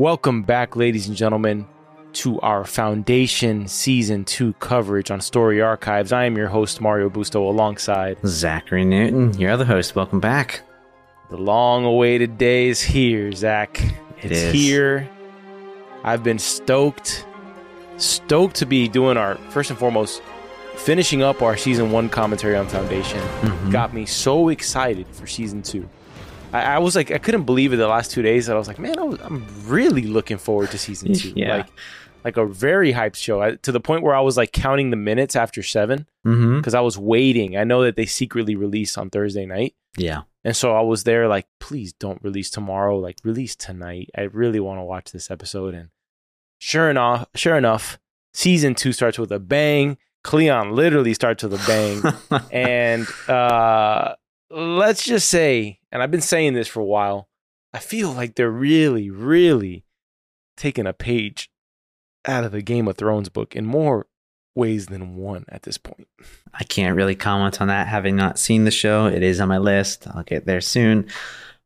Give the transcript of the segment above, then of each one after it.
Welcome back, ladies and gentlemen, to our Foundation Season 2 coverage on Story Archives. I am your host, Mario Busto, alongside Zachary Newton. your other host. Welcome back. the long awaited day is here, Zach. It it's is. here. I've been stoked, stoked to be doing our, first and foremost, finishing up our Season 1 commentary on Foundation. Mhm. Got me so excited for Season 2. I, I was like, I couldn't believe it the last two days that I was like, man, I was, I'm really looking forward to Season 2. Yeah. Like, like a very hyped show I, to the point where I was like counting the minutes after seven Mm-hmm. because I was waiting. I know that they secretly release on Thursday night. Yeah. And so I was there like, please don't release tomorrow. Like release tonight. I really want to watch this episode. And sure enough, sure enough, season two starts with a bang. Cleon literally starts with a bang. and uh let's just say, and I've been saying this for a while, I feel like they're really, really taking a page out of the Game of Thrones book in more ways than one at this point. I can't really comment on that having not seen the show. It is on my list. I'll get there soon.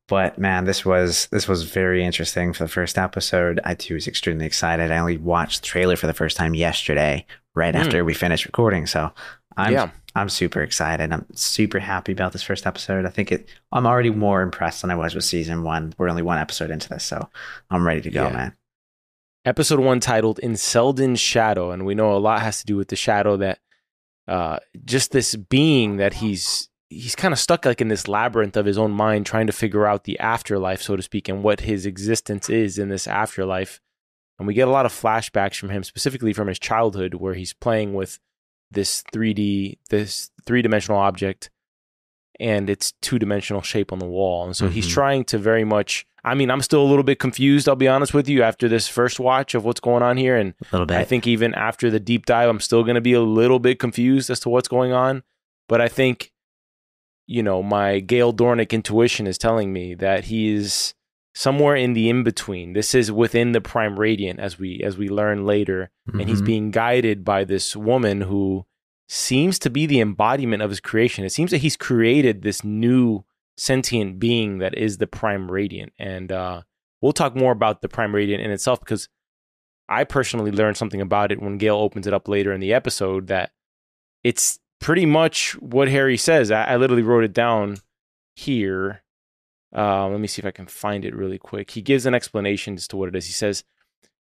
But man, this was this was very interesting for the first episode. I too was extremely excited. I only watched the trailer for the first time yesterday, right Mm. after we finished recording. So I'm yeah. I'm super excited. I'm super happy about this first episode. I think it I'm already more impressed than I was with season one. We're only one episode into this, so I'm ready to go, Yeah. man. episode one titled in Seldon's shadow and we know a lot has to do with the shadow that uh just this being that he's he's kind of stuck like in this labyrinth of his own mind trying to figure out the afterlife so to speak and what his existence is in this afterlife and we get a lot of flashbacks from him specifically from his childhood where he's playing with this 3D this three-dimensional object and its two-dimensional shape on the wall and so he's Mhm. trying to very much I mean I'm still a little bit confused I'll be honest with you after this first watch of what's going on here and A little bit. I think even after the deep dive, I'm still going to be a little bit confused as to what's going on. But I think, you know, my Gaal Dornick intuition is telling me that he's somewhere in the in between. This is within the Prime Radiant, as we as we learn later, and he's Mhm. being guided by this woman who seems to be the embodiment of his creation. It seems that he's created this new sentient being that is the Prime Radiant, and uh, we'll talk more about the Prime Radiant in itself because I personally learned something about it when Gaal opens it up later in the episode that it's pretty much what Hari says. I, I literally wrote it down here. Uh, let me see if I can find it really quick. He gives an explanation as to what it is. He says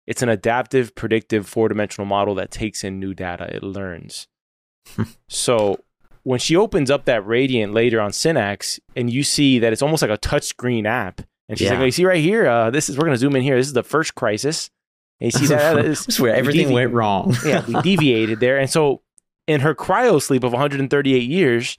it's an adaptive, predictive, four dimensional model that takes in new data. It learns. so when she opens up that Radiant later on Synnax, and you see that it's almost like a touchscreen app, and she's Yeah. like, "Oh, you see right here, uh, this is we're gonna zoom in here. This is the first crisis." And you see that this is where everything devi- went wrong. yeah, we deviated there. And so in her cryo sleep of 138 years,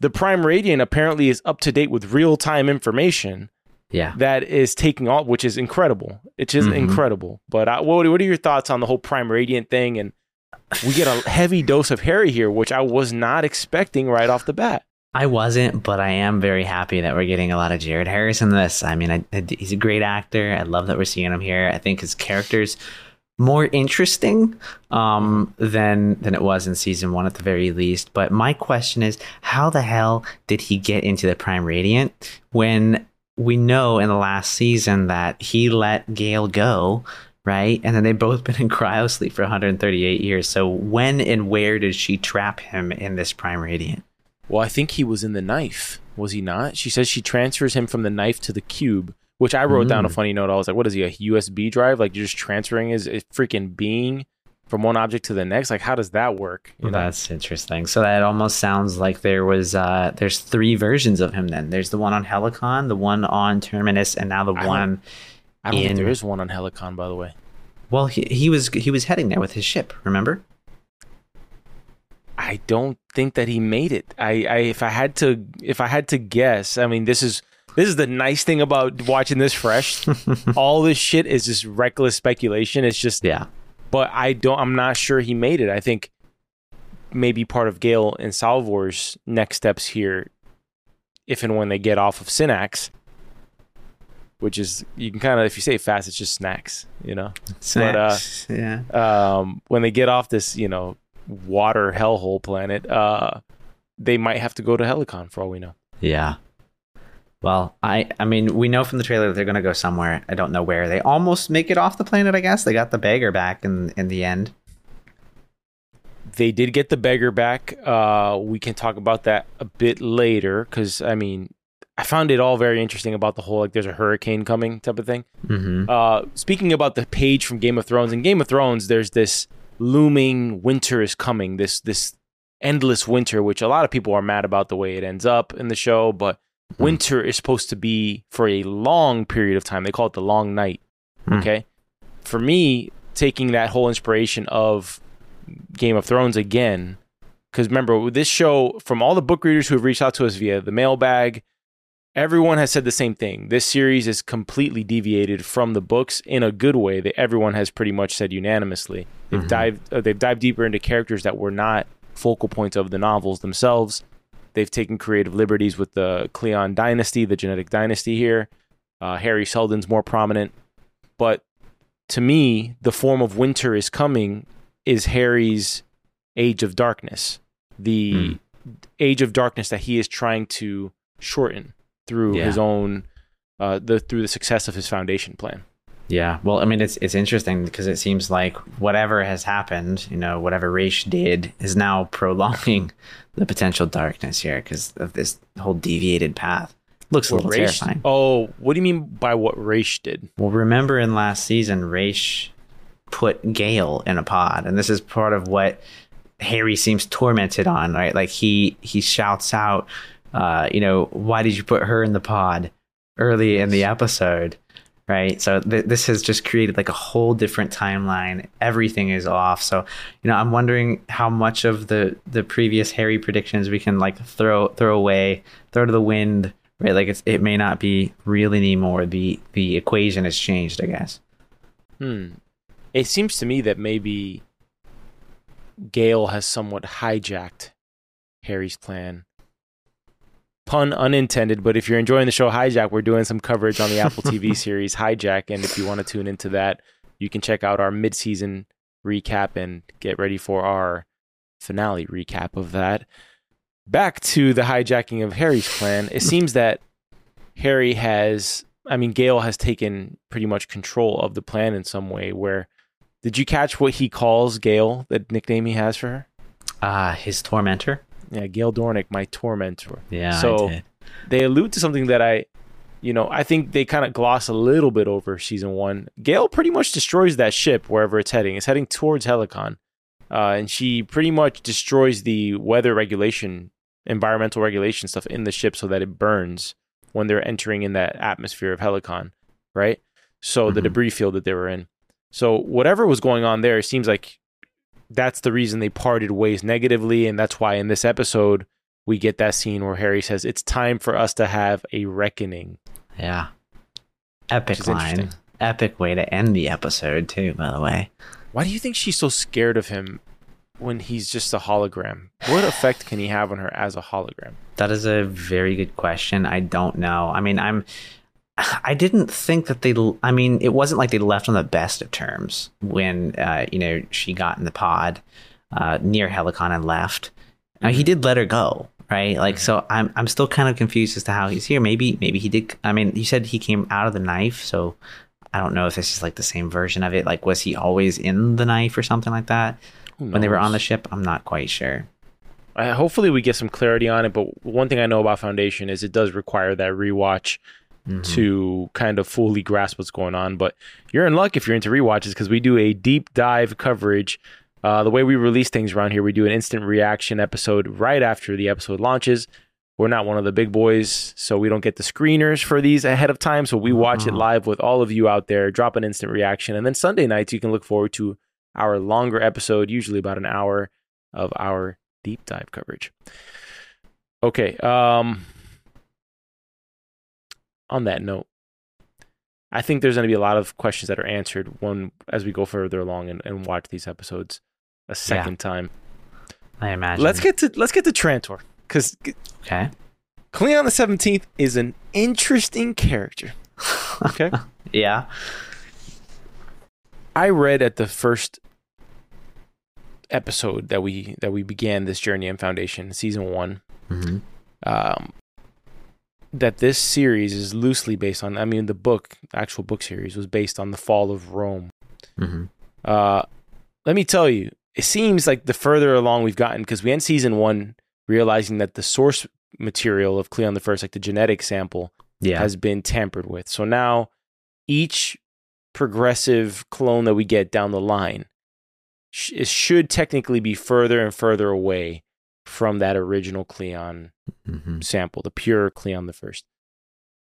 the Prime Radiant apparently is up to date with real time information yeah. that is taking off, which is incredible. It's just Mhm. incredible. But uh, what, what are your thoughts on the whole Prime Radiant thing? And we get a heavy dose of Hari here, which I was not expecting right off the bat. I wasn't, but I am very happy that we're getting a lot of Jared Harris in this. I mean, I, I- he's a great actor. I love that we're seeing him here. I think his character's more interesting um, than than it was in season one at the very least. But my question is, how the hell did he get into the Prime Radiant when we know in the last season that he let Gaal go? Right, and then they've both been in cryo sleep for 138 years. So when and where did she trap him in this Prime Radiant? Well, I think he was in the knife, was he not? She says she transfers him from the knife to the cube, which I wrote down a Mm. funny note. I was like, what is he, a USB drive? Like you're just transferring his, his freaking being from one object to the next? Like, how does that work? You know? That's interesting. So that almost sounds like there was uh there's three versions of him then. There's the one on Helicon, the one on Terminus, and now the I one I don't think there is one on Helicon, by the way. well he, he was he was heading there with his ship, remember? I don't think that he made it. I, I if I had to if I had to guess, I mean this is this is the nice thing about watching this fresh. All this shit is just reckless speculation. It's just Yeah. but I don't I'm not sure he made it. I think maybe part of Gaal and Salvor's next steps here if and when they get off of Synnax which is you can kind of if you say fast it's just snacks, you know. Snacks. yeah. um, when they get off this, you know, water hellhole planet, uh, they might have to go to Helicon for all we know. Yeah. Well, I I mean, we know from the trailer that they're going to go somewhere. I don't know where. They almost make it off the planet, I guess. They got the beggar back in in the end. They did get the beggar back. Uh, we can talk about that a bit later because I mean, I found it all very interesting about the whole like there's a hurricane coming type of thing. Mm-hmm. Uh, speaking about the page from Game of Thrones, in Game of Thrones, there's this looming winter is coming. This this endless winter, which a lot of people are mad about the way it ends up in the show, but Winter is supposed to be for a long period of time. They call it the long night. Hmm. Okay. For me, taking that whole inspiration of Game of Thrones again, because remember, this show, from all the book readers who have reached out to us via the mailbag, everyone has said the same thing. This series is completely deviated from the books in a good way that everyone has pretty much said unanimously. They've Mhm. dived uh, they've dived deeper into characters that were not focal points of the novels themselves. They've taken creative liberties with the Cleon dynasty, the genetic dynasty here. Uh, Hari Seldon's more prominent, but to me, the form of winter is coming is Hari's age of darkness, the Hmm. age of darkness that he is trying to shorten through Yeah. his own uh, the through the success of his foundation plan. Yeah, well, I mean, it's it's interesting because it seems like whatever has happened, you know, whatever Raych did is now prolonging the potential darkness here because of this whole deviated path. Looks a little Raish- terrifying. Oh, what do you mean by what Raych did? Well, remember in last season, Raych put Gaal in a pod, and this is part of what Hari seems tormented on, right? Like he he shouts out, uh, you know, why did you put her in the pod early in the episode? Right. So th- this has just created like a whole different timeline. Everything is off. So, you know, I'm wondering how much of the the previous Hari predictions we can like throw throw away, throw to the wind, right? Like it's it may not be real anymore. The the equation has changed, I guess. Hmm. It seems to me that maybe Gaal has somewhat hijacked Hari's plan. Pun unintended, but if you're enjoying the show Hijack, we're doing some coverage on the Apple TV series Hijack. And if you want to tune into that, you can check out our mid season recap and get ready for our finale recap of that. Back to the hijacking of Hari's plan. It seems that Hari has, I mean, Gaal has taken pretty much control of the plan in some way. Where did you catch what he calls Gaal, the nickname he has for her? Uh his tormentor. Yeah, Gaal Dornick, my tormentor. Yeah. So-. They allude to something that I, you know, I think they kind of gloss a little bit over season one. Gaal pretty much destroys that ship wherever it's heading. It's heading towards Helicon. Uh, and she pretty much destroys the weather regulation, environmental regulation stuff in the ship so that it burns when they're entering in that atmosphere of Helicon, right? So the Mhm. debris field that they were in. So whatever was going on there, it seems like that's the reason they parted ways negatively, and that's why in this episode we get that scene where Hari says, "It's time for us to have a reckoning." Yeah. Epic line. Epic way to end the episode too, by the way. Why do you think she's so scared of him when he's just a hologram? What effect can he have on her as a hologram? That is a very good question. I don't know. I mean, I'm I didn't think that they I mean, it wasn't like they left on the best of terms when uh, you know, she got in the pod uh near Helicon and left. Now he did let her go, right? Like so I'm I'm still kind of confused as to how he's here. Maybe maybe he did I mean, you said he came out of the knife, so I don't know if this is like the same version of it. Like was he always in the knife or something like that when they were on the ship? I'm not quite sure. Uh, hopefully, we get some clarity on it. But one thing I know about Foundation is it does require that rewatch Mhm. to kind of fully grasp what's going on. But you're in luck if you're into rewatches because we do a deep dive coverage. Uh, the way we release things around here, we do an instant reaction episode right after the episode launches. We're not one of the big boys, so we don't get the screeners for these ahead of time. So we watch it Uh-huh. live with all of you out there, drop an instant reaction. And then Sunday nights, you can look forward to our longer episode, usually about an hour of our deep dive coverage. Okay. Um, on that note, I think there's going to be a lot of questions that are answered one as we go further along and, and watch these episodes a second time. I imagine. Let's get to let's get to Trantor because Okay. Cleon the Seventeenth is an interesting character. Okay, Yeah. I read at the first episode that we that we began this journey in Foundation, season one. Mm-hmm. um, that this series is loosely based on. I mean, the book, actual book series, was based on the fall of Rome. Mm-hmm. Uh, let me tell you, it seems like the further along we've gotten, because we end season one realizing that the source material of Cleon the First, like the genetic sample, Yeah. has been tampered with. So now each progressive clone that we get down the line sh- should technically be further and further away from that original Cleon mm-hmm. sample, the pure Cleon the First.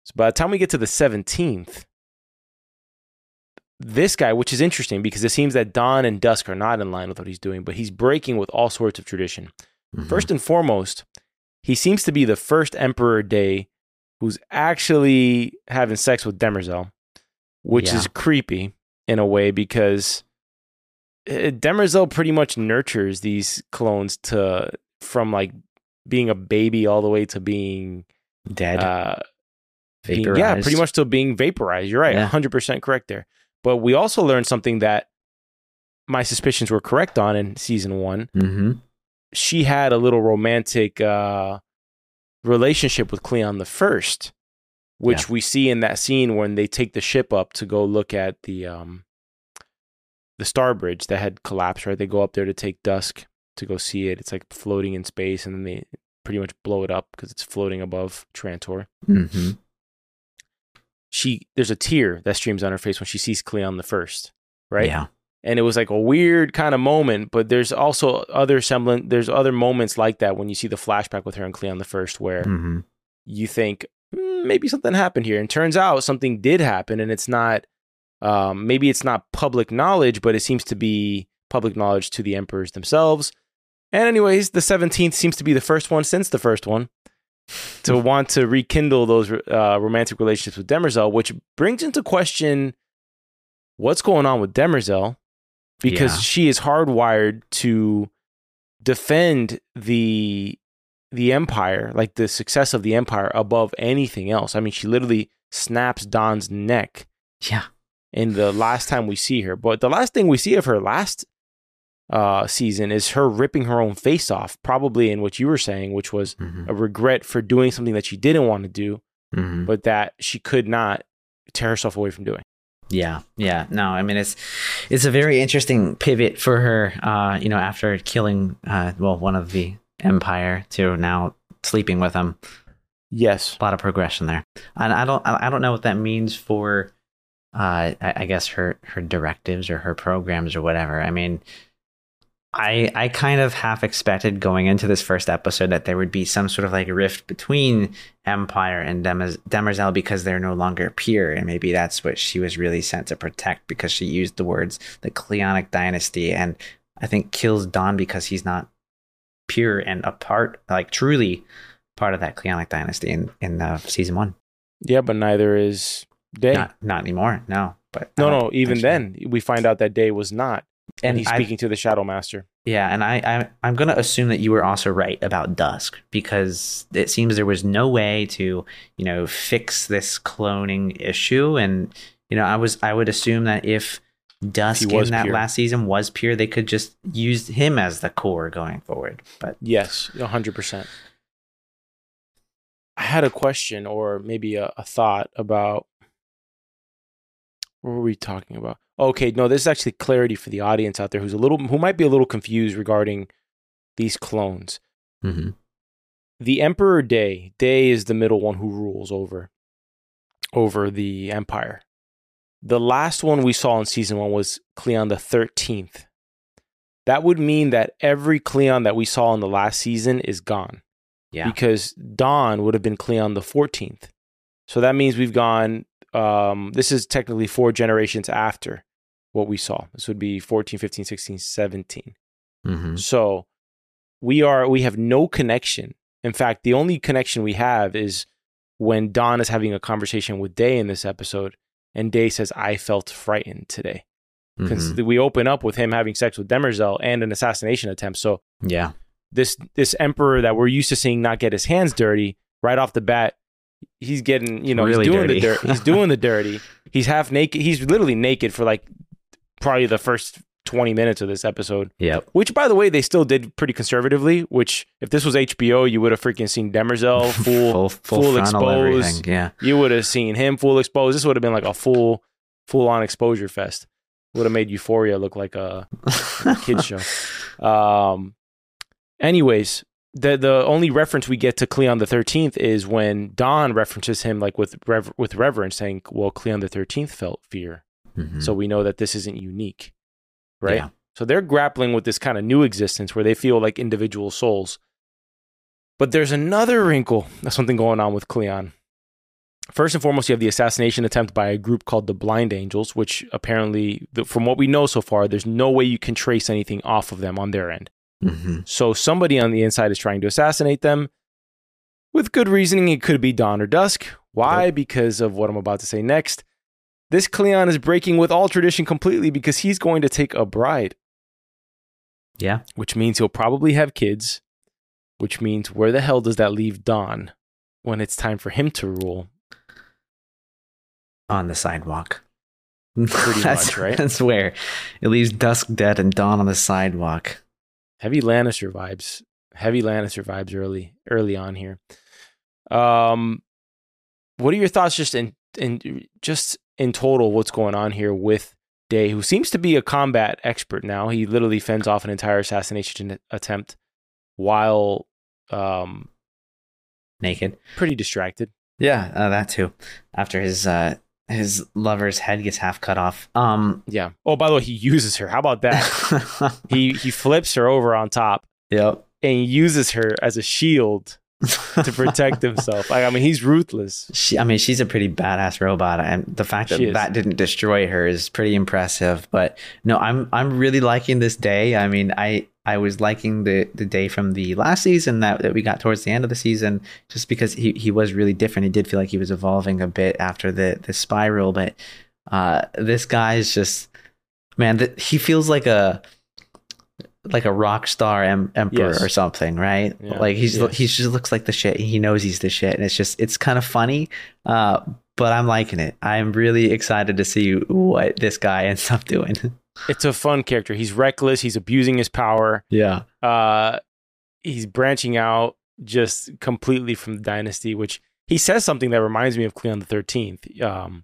So by the time we get to the 17th, this guy, which is interesting because it seems that Dawn and Dusk are not in line with what he's doing, but he's breaking with all sorts of tradition. Mm-hmm. First and foremost, he seems to be the first Emperor Day who's actually having sex with Demerzel, which Yeah. is creepy in a way because uh, Demerzel pretty much nurtures these clones to from like being a baby all the way to being dead. uh, being- yeah, pretty much to being vaporized. You're right, Yeah. 100% correct there. But we also learned something that my suspicions were correct on in season one Mm-hmm. she had a little romantic uh, relationship with Cleon the First, which we see in that scene when they take the ship up to go look at the um, the star bridge that had collapsed. Right, they go up there to take Dusk to go see it. It's like floating in space, and then they pretty much blow it up because it's floating above Trantor. Mm-hmm. She there's a tear that streams on her face when she sees Cleon the First. Right, Yeah. and it was like a weird kind of moment but there's also other semblant there's other moments like that when you see the flashback with her and cleon the first where Mm-hmm. you think "Hmm, maybe something happened here and turns out something did happen and it's not um, maybe it's not public knowledge but it seems to be public knowledge to the emperors themselves and anyways the 17th seems to be the first one since the first one to want to rekindle those uh, romantic relationships with demerzel which brings into question what's going on with demerzel because Yeah. she is hardwired to defend the the empire like the success of the empire above anything else i mean she literally snaps Dawn's neck Yeah. in the last time we see her but the last thing we see of her last uh season is her ripping her own face off probably in what you were saying which was Mm-hmm. a regret for doing something that she didn't want to do Mm-hmm. but that she could not tear herself away from doing Yeah, yeah. No, I mean it's it's a very interesting pivot for her. Uh, you know, after killing uh, well one of the empire to now sleeping with him. yes A lot of progression there, and I don't I don't know what that means for. Uh, I, I guess her her directives or her programs or whatever. I mean, I I kind of half expected going into this first episode that there would be some sort of like rift between Empire and Demerzel because they're no longer pure, and maybe that's what she was really sent to protect because she used the words the Cleonic dynasty, and I think kills Dawn because he's not pure and a part, like truly part of that Cleonic dynasty in in uh, season one. yeah but neither is day Not not anymore, no. But no no even then we find out that day was not and, and he's I- speaking to the shadow master Yeah, and I, I I'm gonna assume that you were also right about Dusk because it seems there was no way to you know fix this cloning issue, and you know I was I would assume that if Dusk in that pure. last season was pure, they could just use him as the core going forward. But Yes, 100%. I had a question or maybe a, a thought about what were we talking about? Okay, no, this is actually clarity for the audience out there who's a little who might be a little confused regarding these clones. Mhm. The Emperor Day, Day is the middle one who rules over over the empire. The last one we saw in season 1 was Cleon the 13th. That would mean that every Cleon that we saw in the last season is gone yeah, because Dawn would have been Cleon the 14th. So that means we've gone, um, this is technically four generations after what we saw. This would be 14, 15, 16, 17. Mhm. So we are, we have no connection. In fact, the only connection we have is when Dawn is having a conversation with Day in this episode, and Day says, I felt frightened today. Because Mhm. we open up with him having sex with Demerzel and an assassination attempt. So yeah, this this emperor that we're used to seeing not get his hands dirty right off the bat he's getting you know Really he's doing dirty. the dirt he's doing the dirty he's half naked he's literally naked for like probably the first 20 minutes of this episode. Yep. Which, by the way, they still did pretty conservatively. Which, if this was HBO, you would have freaking seen Demerzel full, full, full, full exposed. Yeah. You would have seen him full exposed. This would have been like a full, full on exposure fest. Would have made Euphoria look like a kids show. Um. Anyways, the the only reference we get to Cleon the Thirteenth is when Dawn references him like with rever- with reverence, saying, "Well, Cleon the Thirteenth felt fear." Mhm. So we know that this isn't unique, right? Yeah. So they're grappling with this kind of new existence where they feel like individual souls. But there's another wrinkle, there's something going on with Cleon. First and foremost, you have the assassination attempt by a group called the Blind Angels, which apparently, from what we know so far, there's no way you can trace anything off of them on their end. Mhm. So somebody on the inside is trying to assassinate them. With good reasoning, it could be dawn or dusk. Why? Yep. Because of what I'm about to say next. This Cleon is breaking with all tradition completely because he's going to take a bride, Yeah. which means he'll probably have kids, which means where the hell does that leave Dawn when it's time for him to rule? On the sidewalk. Pretty that's, much, right? That's where it leaves dusk dead and dawn on the sidewalk. heavy Lannister vibes. Heavy Lannister vibes early early on here. Um, what are your thoughts just in in just in total? What's going on here with Day, who seems to be a combat expert now? He literally fends off an entire assassination attempt while um Naked. pretty distracted. Yeah, uh, that too. After his uh his lover's head gets half cut off. Um Yeah. Oh, by the way, he uses her. How about that? he he flips her over on top Yep. and uses her as a shield to protect himself. Like, I mean, he's ruthless. She, I mean, she's a pretty badass robot, and the fact that that didn't destroy her is pretty impressive. But no, I'm I'm really liking this day. I mean, I I was liking the the day from the last season that, that we got towards the end of the season, just because he he was really different. He did feel like he was evolving a bit after the the spiral, but uh, this guy is just man. That he feels like a like a rock star em- emperor Yes. or something, right? Yeah. Like he's Yes. he just looks like the shit. He knows he's the shit, and it's just it's kind of funny. Uh, but I'm liking it. I'm really excited to see what this guy ends up doing. It's a fun character. He's reckless. He's abusing his power. Yeah, Uh, he's branching out just completely from the dynasty, which he says something that reminds me of Cleon the Thirteenth. Um,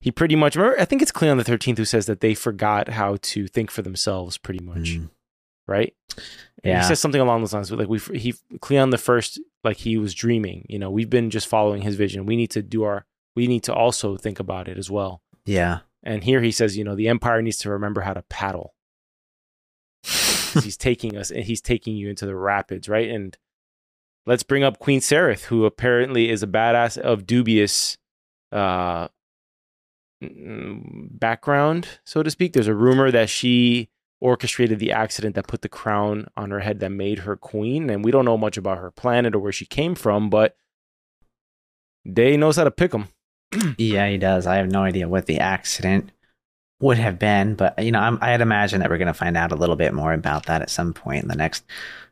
he pretty much remember. I think it's Cleon the Thirteenth who says that they forgot how to think for themselves, pretty much, Mm. Right? And Yeah. He says something along those lines. but Like we, he Cleon the First, like he was dreaming. You know, we've been just following his vision. We need to do our. We need to also think about it as well. yeah. And here he says, you know, the empire needs to remember how to paddle. he's taking us and he's taking you into the rapids, right? And let's bring up Queen Sareth, who apparently is a badass of dubious uh background, so to speak. There's a rumor that she orchestrated the accident that put the crown on her head that made her queen, and we don't know much about her planet or where she came from, but Day knows how to pick them. yeah, he does. I have no idea what the accident would have been, but you know, I'm, I'd imagine that we're going to find out a little bit more about that at some point in the next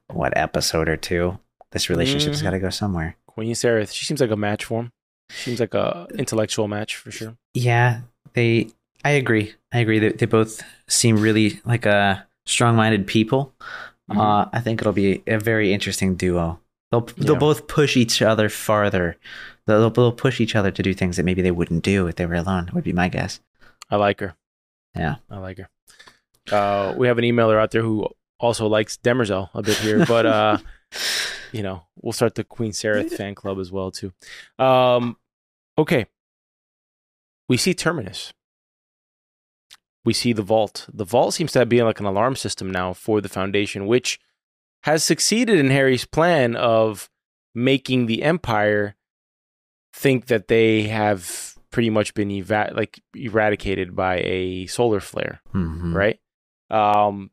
what episode or two. This relationship's Mhm. got to go somewhere. Queen Sareth, she seems like a match for him. Seems like a intellectual match for sure. Yeah, they. I agree. I agree. They, they both seem really like a strong-minded people. Mhm. Uh, I think it'll be a very interesting duo. They'll they'll Yeah. both push each other farther. They'll, they'll push each other to do things that maybe they wouldn't do if they were alone. Would be my guess. I like her. Yeah. I like her. Uh, we have an emailer out there who also likes Demerzel a bit here, but uh, you know, we'll start the Queen Sareth fan club as well too. Um, okay, we see Terminus. We see the vault. The vault seems to be like an alarm system now for the Foundation, which has succeeded in Hari's plan of making the Empire think that they have pretty much been eva- like eradicated by a solar flare Mhm. right? Um,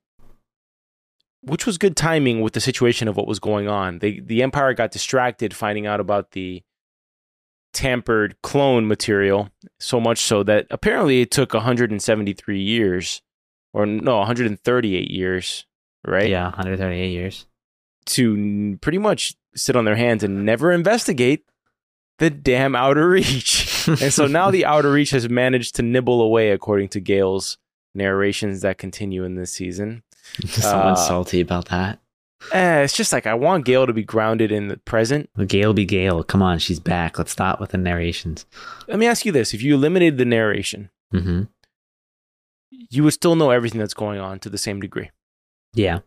which was good timing with the situation of what was going on. They, the Empire got distracted finding out about the tampered clone material, so much so that apparently it took 173 years, or no, 138 years, right? Yeah, 138 years. To n- pretty much sit on their hands and never investigate the damn Outer Reach. and so now the Outer Reach has managed to nibble away, according to Gaal's narrations that continue in this season. Someone's Uh, salty about that. Eh, it's just like I want Gaal to be grounded in the present. Well, Gaal be Gaal. Come on, she's back. Let's stop with the narrations. Let me ask you this: If you eliminated the narration, hmm you would still know everything that's going on to the same degree. Yeah.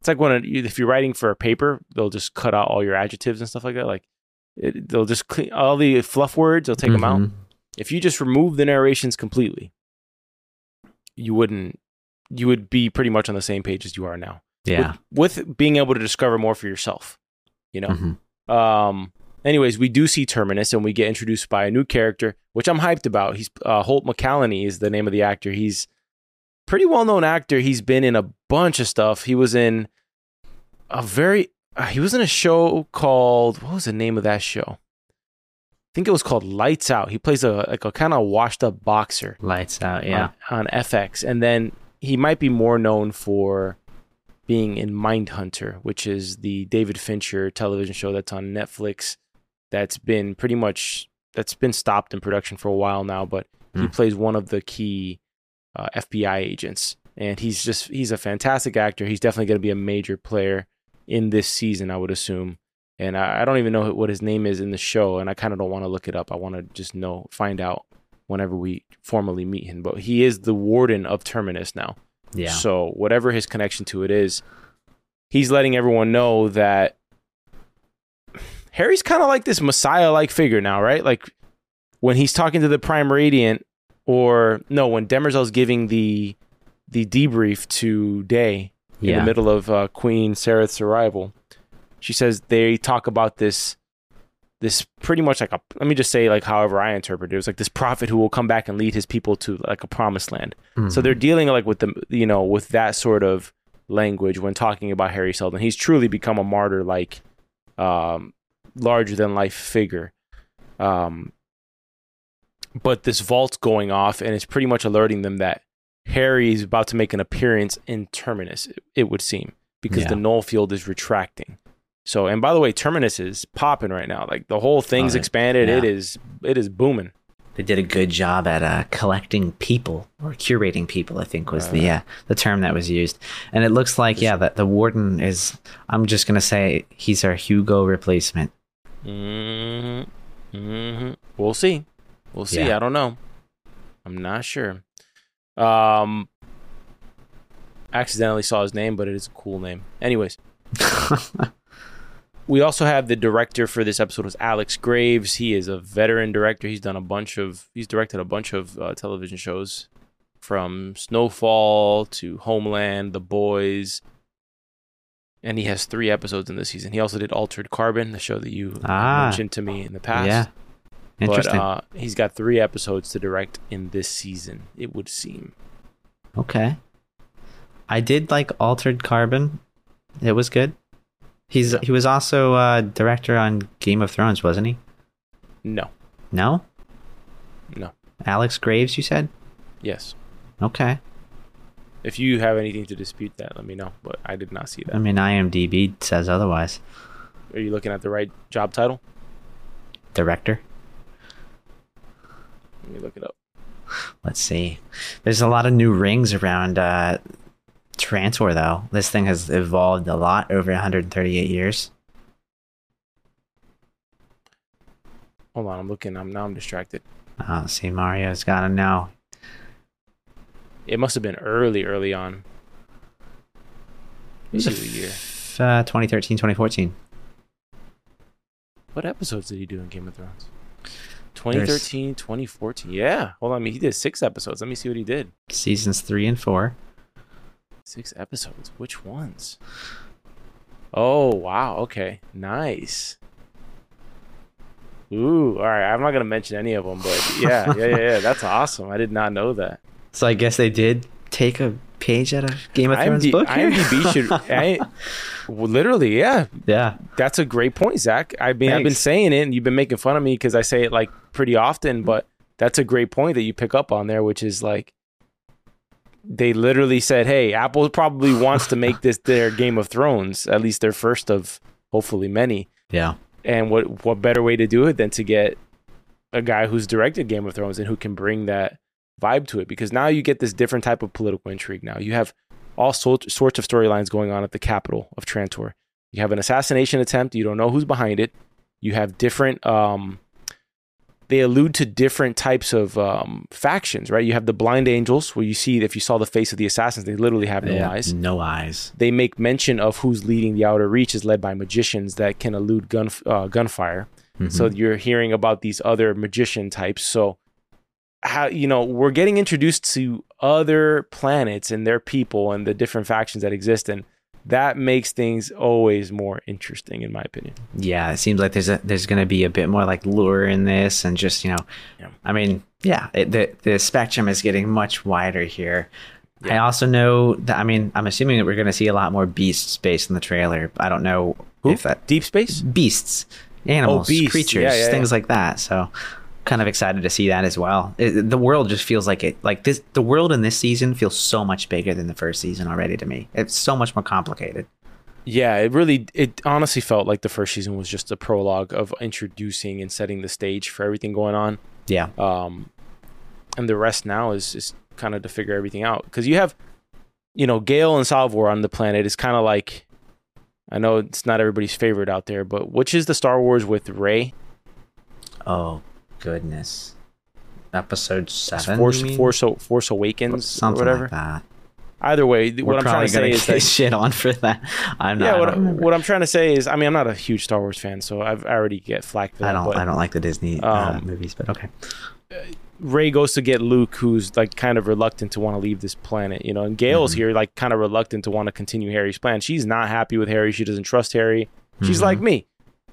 It's like when if you're writing for a paper, they'll just cut out all your adjectives and stuff like that. Like it, they'll just clean all the fluff words. They'll take them out. If you just remove the narrations completely, you wouldn't. You would be pretty much on the same page as you are now. Yeah. With, with being able to discover more for yourself, you know. Mhm. Um. Anyways, we do see Terminus, and we get introduced by a new character, which I'm hyped about. He's uh, Holt McCallany is the name of the actor. He's pretty well known actor. He's been in a bunch of stuff. He was in a very. Uh, he was in a show called what was the name of that show? I think it was called Lights Out. He plays a like a kind of washed up boxer Lights out. Yeah. on, on FX, and then he might be more known for being in Mindhunter, which is the David Fincher television show that's on Netflix. That's been pretty much that's been stopped in production for a while now, but he Hmm. plays one of the key uh, FBI agents, and he's just he's a fantastic actor. He's definitely going to be a major player in this season, I would assume. And I, I don't even know what his name is in the show, and I kind of don't want to look it up. I want to just know, find out whenever we formally meet him. But he is the warden of Terminus now. Yeah. So whatever his connection to it is, he's letting everyone know that Hari's kind of like this messiah-like figure now, right? Like when he's talking to the Prime Radiant, or no, when Demerzel's giving the the debrief to Day in Yeah. the middle of uh, Queen Sareth's arrival, she says they talk about this this pretty much like a let me just say like however I interpret it, it was like this prophet who will come back and lead his people to like a promised land. So Mhm. they're dealing like with the you know with that sort of language when talking about Hari Seldon. He's truly become a martyr, like um, larger than life figure. Um, but this vault's going off, and it's pretty much alerting them that Hari is about to make an appearance in Terminus. It, it would seem because the null field is retracting. So, and by the way, Terminus is popping right now. Like the whole thing's Oh, it- expanded. It yeah. is it is booming. They did a good job at uh, collecting people or curating people. I think was the uh, the term that was used, and it looks like yeah that the warden is. I'm just gonna say he's our Hugo replacement. hmm hmm We'll see. We'll see. Yeah. I don't know. I'm not sure. Um, accidentally saw his name, but it is a cool name. Anyways, we also have the director for this episode was Alex Graves. He is a veteran director. He's done a bunch of. He's directed a bunch of uh, television shows, from Snowfall to Homeland, The Boys. And he has three episodes in this season. He also did Altered Carbon, the show that you Ah. mentioned to me in the past. yeah, interesting. But uh, he's got three episodes to direct in this season, it would seem. okay, I did like Altered Carbon. It was good. He's he was also uh, director on Game of Thrones, wasn't he? No. No, No. Alex Graves. You said Yes. okay. If you have anything to dispute that, let me know. But I did not see that. I mean, IMDb says otherwise. Are you looking at the right job title? Director. Let me look it up. Let's see. There's a lot of new rings around uh, Trantor, though. This thing has evolved a lot over 138 years. Hold on, I'm looking. I'm now I'm distracted. Oh, see, Mario's got to know. It must have been early, early on. It was a year. f- uh, 2013, 2014. What episodes did he do in Game of Thrones? 2013, 2014. Yeah. Hold on. I mean, he did six episodes. Let me see what he did. Seasons three and four. Six episodes. Which ones? Oh, wow. Okay. Nice. Ooh, all right. I'm not going to mention any of them, but yeah, yeah, yeah, yeah. That's awesome. I did not know that. So I guess they did take a page out of Game of Thrones IMD book here. IMDb should. I, well, literally, yeah. yeah. That's a great point, Zach. I mean, I've been saying it, and you've been making fun of me because I say it like pretty often, but that's a great point that you pick up on there, which is like they literally said, "Hey, Apple probably wants to make this their Game of Thrones, at least their first of hopefully many." Yeah. And what what better way to do it than to get a guy who's directed Game of Thrones and who can bring that vibe to it because now you get this different type of political intrigue. Now you have all sorts sorts of storylines going on at the capital of Trantor. You have an assassination attempt. You don't know who's behind it. You have different. Um, they allude to different types of um, factions, right? You have the blind angels, where you see if you saw the face of the assassins, they literally have no Yeah, eyes. No eyes. They make mention of who's leading the outer reach is led by magicians that can elude gun uh, gunfire. So Mhm. you're hearing about these other magician types. So how you know we're getting introduced to other planets and their people and the different factions that exist, and that makes things always more interesting, in my opinion. yeah, it seems like there's a there's going to be a bit more like lure in this, and just you know, Yeah. I mean, yeah, it, the the spectrum is getting much wider here. I also know that I mean, I'm assuming that we're going to see a lot more beast space in the trailer. I don't know Who? if that Deep space. beasts, animals, oh, beasts. creatures, Yeah, yeah, things like that. So kind of excited to see that as well. It, the world just feels like it like this the world in this season feels so much bigger than the first season already to me. It's so much more complicated. Yeah, it really, it honestly felt like the first season was just a prologue of introducing and setting the stage for everything going on. Yeah. um, and the rest now is is kind of to figure everything out because you have, you know, Gaal and Salvor on the planet is kind of like, I know it's not everybody's favorite out there, but which is the Star Wars with Rey? Oh goodness. Episode seven. Force? Force Force Awakens something or whatever. like that. Either way, We're what I'm trying to say is that shit on for that. I'm not. yeah, what, don't, what I'm trying to say is, I mean, I'm not a huge Star Wars fan, so I've I already get flack for that. I don't. but I don't like the Disney uh, um, movies, but okay. Rey goes to get Luke, who's like kind of reluctant to want to leave this planet, you know, and Gaal's Mhm. here, like kind of reluctant to want to continue Hari's plan. She's not happy with Hari. She doesn't trust Hari. She's Mhm. like me.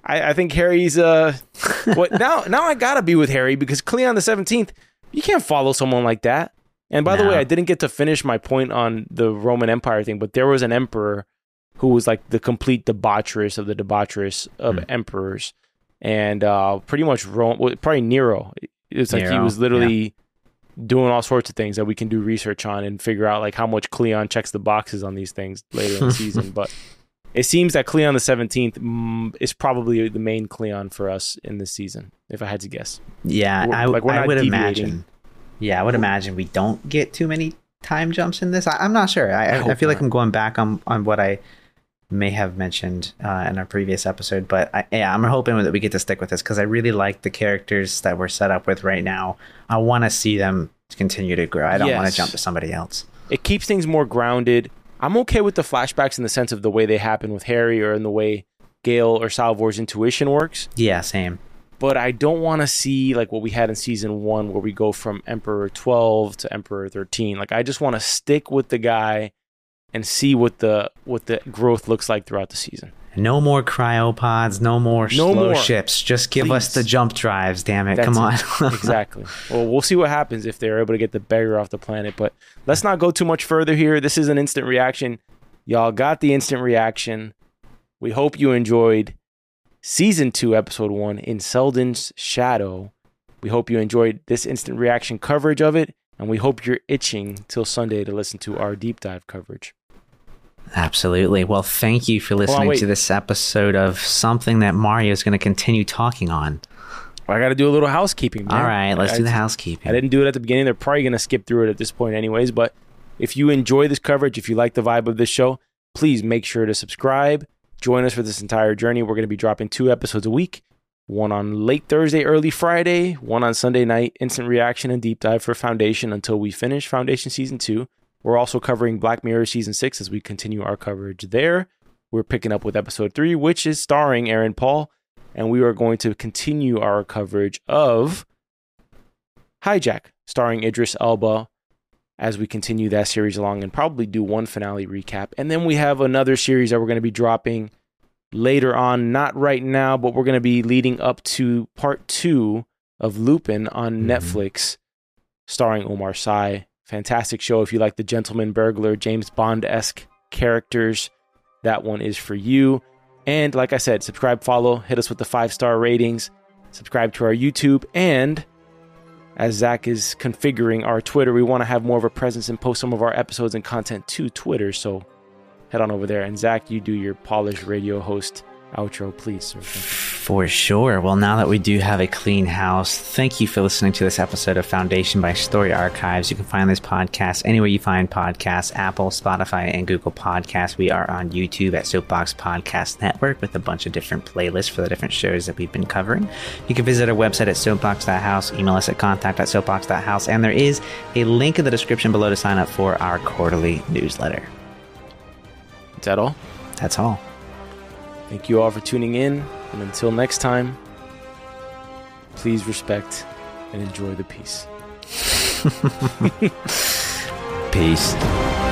I, I think Hari's uh, what now? Now I gotta be with Hari because Cleon the Seventeenth. You can't follow someone like that. And by the way, I didn't get to finish my point on the Roman Empire thing, but there was an emperor who was like the complete debaucherous of the debaucherous of Hmm. emperors, and uh, pretty much Rome, well, probably Nero. It's like he was literally doing all sorts of things that we can do research on and figure out like how much Cleon checks the boxes on these things later in the season. But it seems that Cleon the Seventeenth mm, is probably the main Cleon for us in this season, if I had to guess. Yeah, We're- I, like, I would deviating. imagine. Yeah, I would imagine we don't get too many time jumps in this. I, I'm not sure. I, I I, feel like. I'm going back on on what I may have mentioned uh, in our previous episode, but I, yeah, I'm hoping that we get to stick with this because I really like the characters that we're set up with right now. I want to see them continue to grow. I don't want to jump to somebody else. It keeps things more grounded. I'm okay with the flashbacks in the sense of the way they happen with Hari or in the way Gaal or Salvor's intuition works. Yeah, same. But I don't want to see like what we had in season one, where we go from Emperor 12 to Emperor 13. Like I just want to stick with the guy and see what the what the growth looks like throughout the season. No more cryopods. No more No slow more. ships. Just give us the jump drives. Damn it! That's Come it. on. exactly. Well, we'll see what happens if they're able to get the beggar off the planet. But let's not go too much further here. This is an instant reaction. Y'all got the instant reaction. We hope you enjoyed season two, episode one, in Seldon's Shadow. We hope you enjoyed this instant reaction coverage of it, and we hope you're itching till Sunday to listen to our deep dive coverage. Absolutely. Well, thank you for listening wait. to this episode of something that Mario is going to continue talking on. I got to do a little housekeeping. Man. All right, let's I- do the housekeeping. I didn't do it at the beginning. They're probably going to skip through it at this point, anyways. But if you enjoy this coverage, if you like the vibe of this show, please make sure to subscribe. Join us for this entire journey. We're going to be dropping two episodes a week one on late Thursday, early Friday, one on Sunday night, instant reaction and deep dive for Foundation until we finish Foundation Season 2. We're also covering Black Mirror Season 6 as we continue our coverage there. We're picking up with episode 3, which is starring Aaron Paul. And we are going to continue our coverage of Hijack, starring Idris Elba, as we continue that series along and probably do one finale recap. And then we have another series that we're going to be dropping later on, not right now, but we're going to be leading up to part two of Lupin on Mhm. Netflix, starring Omar Sy. Fantastic show. If you like the gentleman burglar, James Bond esque characters, that one is for you. And like I said, subscribe, follow, hit us with the five star ratings, subscribe to our YouTube, and as Zach is configuring our Twitter, we want to have more of a presence and post some of our episodes and content to Twitter. So head on over there. And Zach, you do your polished radio host outro, please. Sir. For sure. Well, now that we do have a clean house, thank you for listening to this episode of Foundation by Story Archives. You can find this podcast anywhere you find podcasts Apple, Spotify, and Google Podcasts. We are on YouTube at Soapbox Podcast Network with a bunch of different playlists for the different shows that we've been covering. You can visit our website at soapbox.house, email us at contact at soapbox.house, and there is a link in the description below to sign up for our quarterly newsletter. Is that all? That's all. Thank you all for tuning in. And until next time, please respect and enjoy the peace. Peace.